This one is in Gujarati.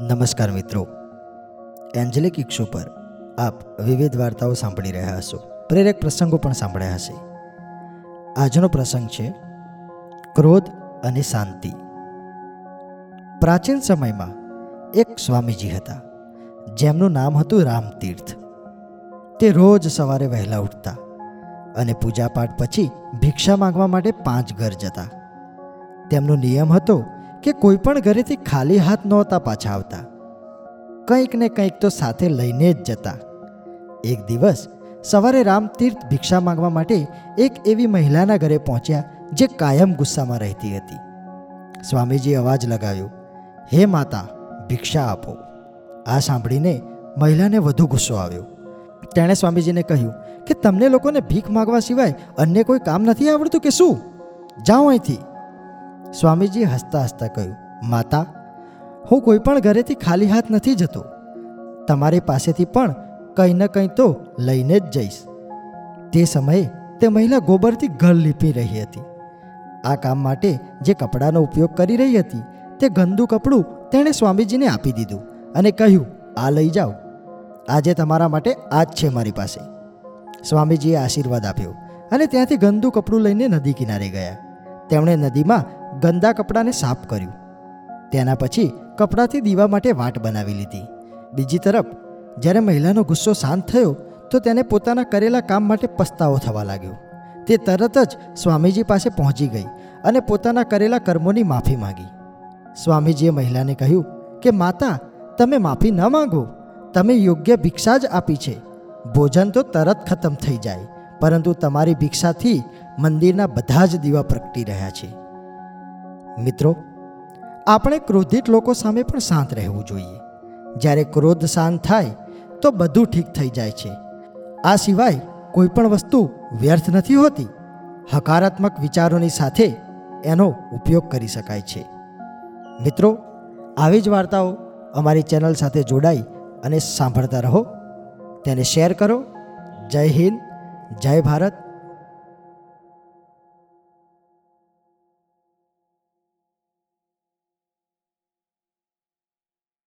નમસ્કાર મિત્રો. એન્જેલિક ઇક્ષુ પર આપ વિવિધ વાર્તાઓ સાંભળી રહ્યા હશો. પ્રેરક પ્રસંગો પણ સાંભળ્યા હશે. આજનો પ્રસંગ છે, ક્રોધ અને શાંતિ. પ્રાચીન સમયમાં એક સ્વામીજી હતા, જેમનું નામ હતું રામતીર્થ. તે રોજ સવારે વહેલા ઉઠતા અને પૂજાપાઠ પછી ભિક્ષા માંગવા માટે પાંચ ઘર જતા. તેમનો નિયમ હતો કે કોઈ પણ ઘરેથી ખાલી હાથ નહોતા પાછા આવતા. કંઈક ને કંઈક તો સાથે લઈને જ જતા. એક દિવસ સવારે રામતીર્થ ભિક્ષા માંગવા માટે એક એવી મહિલાના ઘરે પહોંચ્યા જે કાયમ ગુસ્સામાં રહેતી હતી. સ્વામીજી અવાજ લગાવ્યો, હે માતા, ભિક્ષા આપો. આ સાંભળીને મહિલાને વધુ ગુસ્સો આવ્યો. તેણે સ્વામીજીને કહ્યું, કે તમને લોકોને ભીખ માગવા સિવાય અન્ય કોઈ કામ નથી આવડતું કે શું? જાઓ અહીંથી. સ્વામીજીએ હસતા હસતા કહ્યું, માતા, હું કોઈ પણ ઘરેથી ખાલી હાથ નથી જતો. તમારી પાસેથી પણ કંઈ ન કંઈ તો લઈને જ જઈશ. તે સમયે તે મહિલા ગોબરથી ઘર લીપી રહી હતી. આ કામ માટે જે કપડાનો ઉપયોગ કરી રહી હતી, તે ગંદુ કપડું તેણે સ્વામીજીને આપી દીધું અને કહ્યું, આ લઈ જાઓ. આજે તમારા માટે આ જ છે મારી પાસે. સ્વામીજીએ આશીર્વાદ આપ્યો અને ત્યાંથી ગંદુ કપડું લઈને નદી કિનારે ગયા. તેમણે નદીમાં ગંદા કપડાને સાફ કર્યું. તેના પછી કપડાથી દીવા માટે વાટ બનાવી લીધી. બીજી તરફ, જ્યારે મહિલાનો ગુસ્સો શાંત થયો, તો તેને પોતાના કરેલા કામ માટે પસ્તાવો થવા લાગ્યો. તે તરત જ સ્વામીજી પાસે પહોંચી ગઈ અને પોતાના કરેલા કર્મોની માફી માંગી. સ્વામીજીએ મહિલાને કહ્યું કે, માતા, તમે માફી ન માંગો. તમે યોગ્ય ભિક્ષા જ આપી છે. ભોજન તો તરત ખતમ થઈ જાય, પરંતુ તમારી ભિક્ષાથી મંદિરના બધા જ દીવા પ્રગટી રહ્યા છે. મિત્રો, આપણે ક્રોધિત લોકો સામે પણ શાંત રહેવું જોઈએ. જ્યારે ક્રોધ શાંત થાય, તો બધું ઠીક થઈ જાય છે. આ સિવાય કોઈ પણ વસ્તુ વ્યર્થ નથી હોતી. હકારાત્મક વિચારોની સાથે એનો ઉપયોગ કરી શકાય છે. મિત્રો, આવી જ વાર્તાઓ અમારી ચેનલ સાથે જોડાઈ અને સાંભળતા રહો. તેને શેર કરો. જય હિન્દ, જય ભારત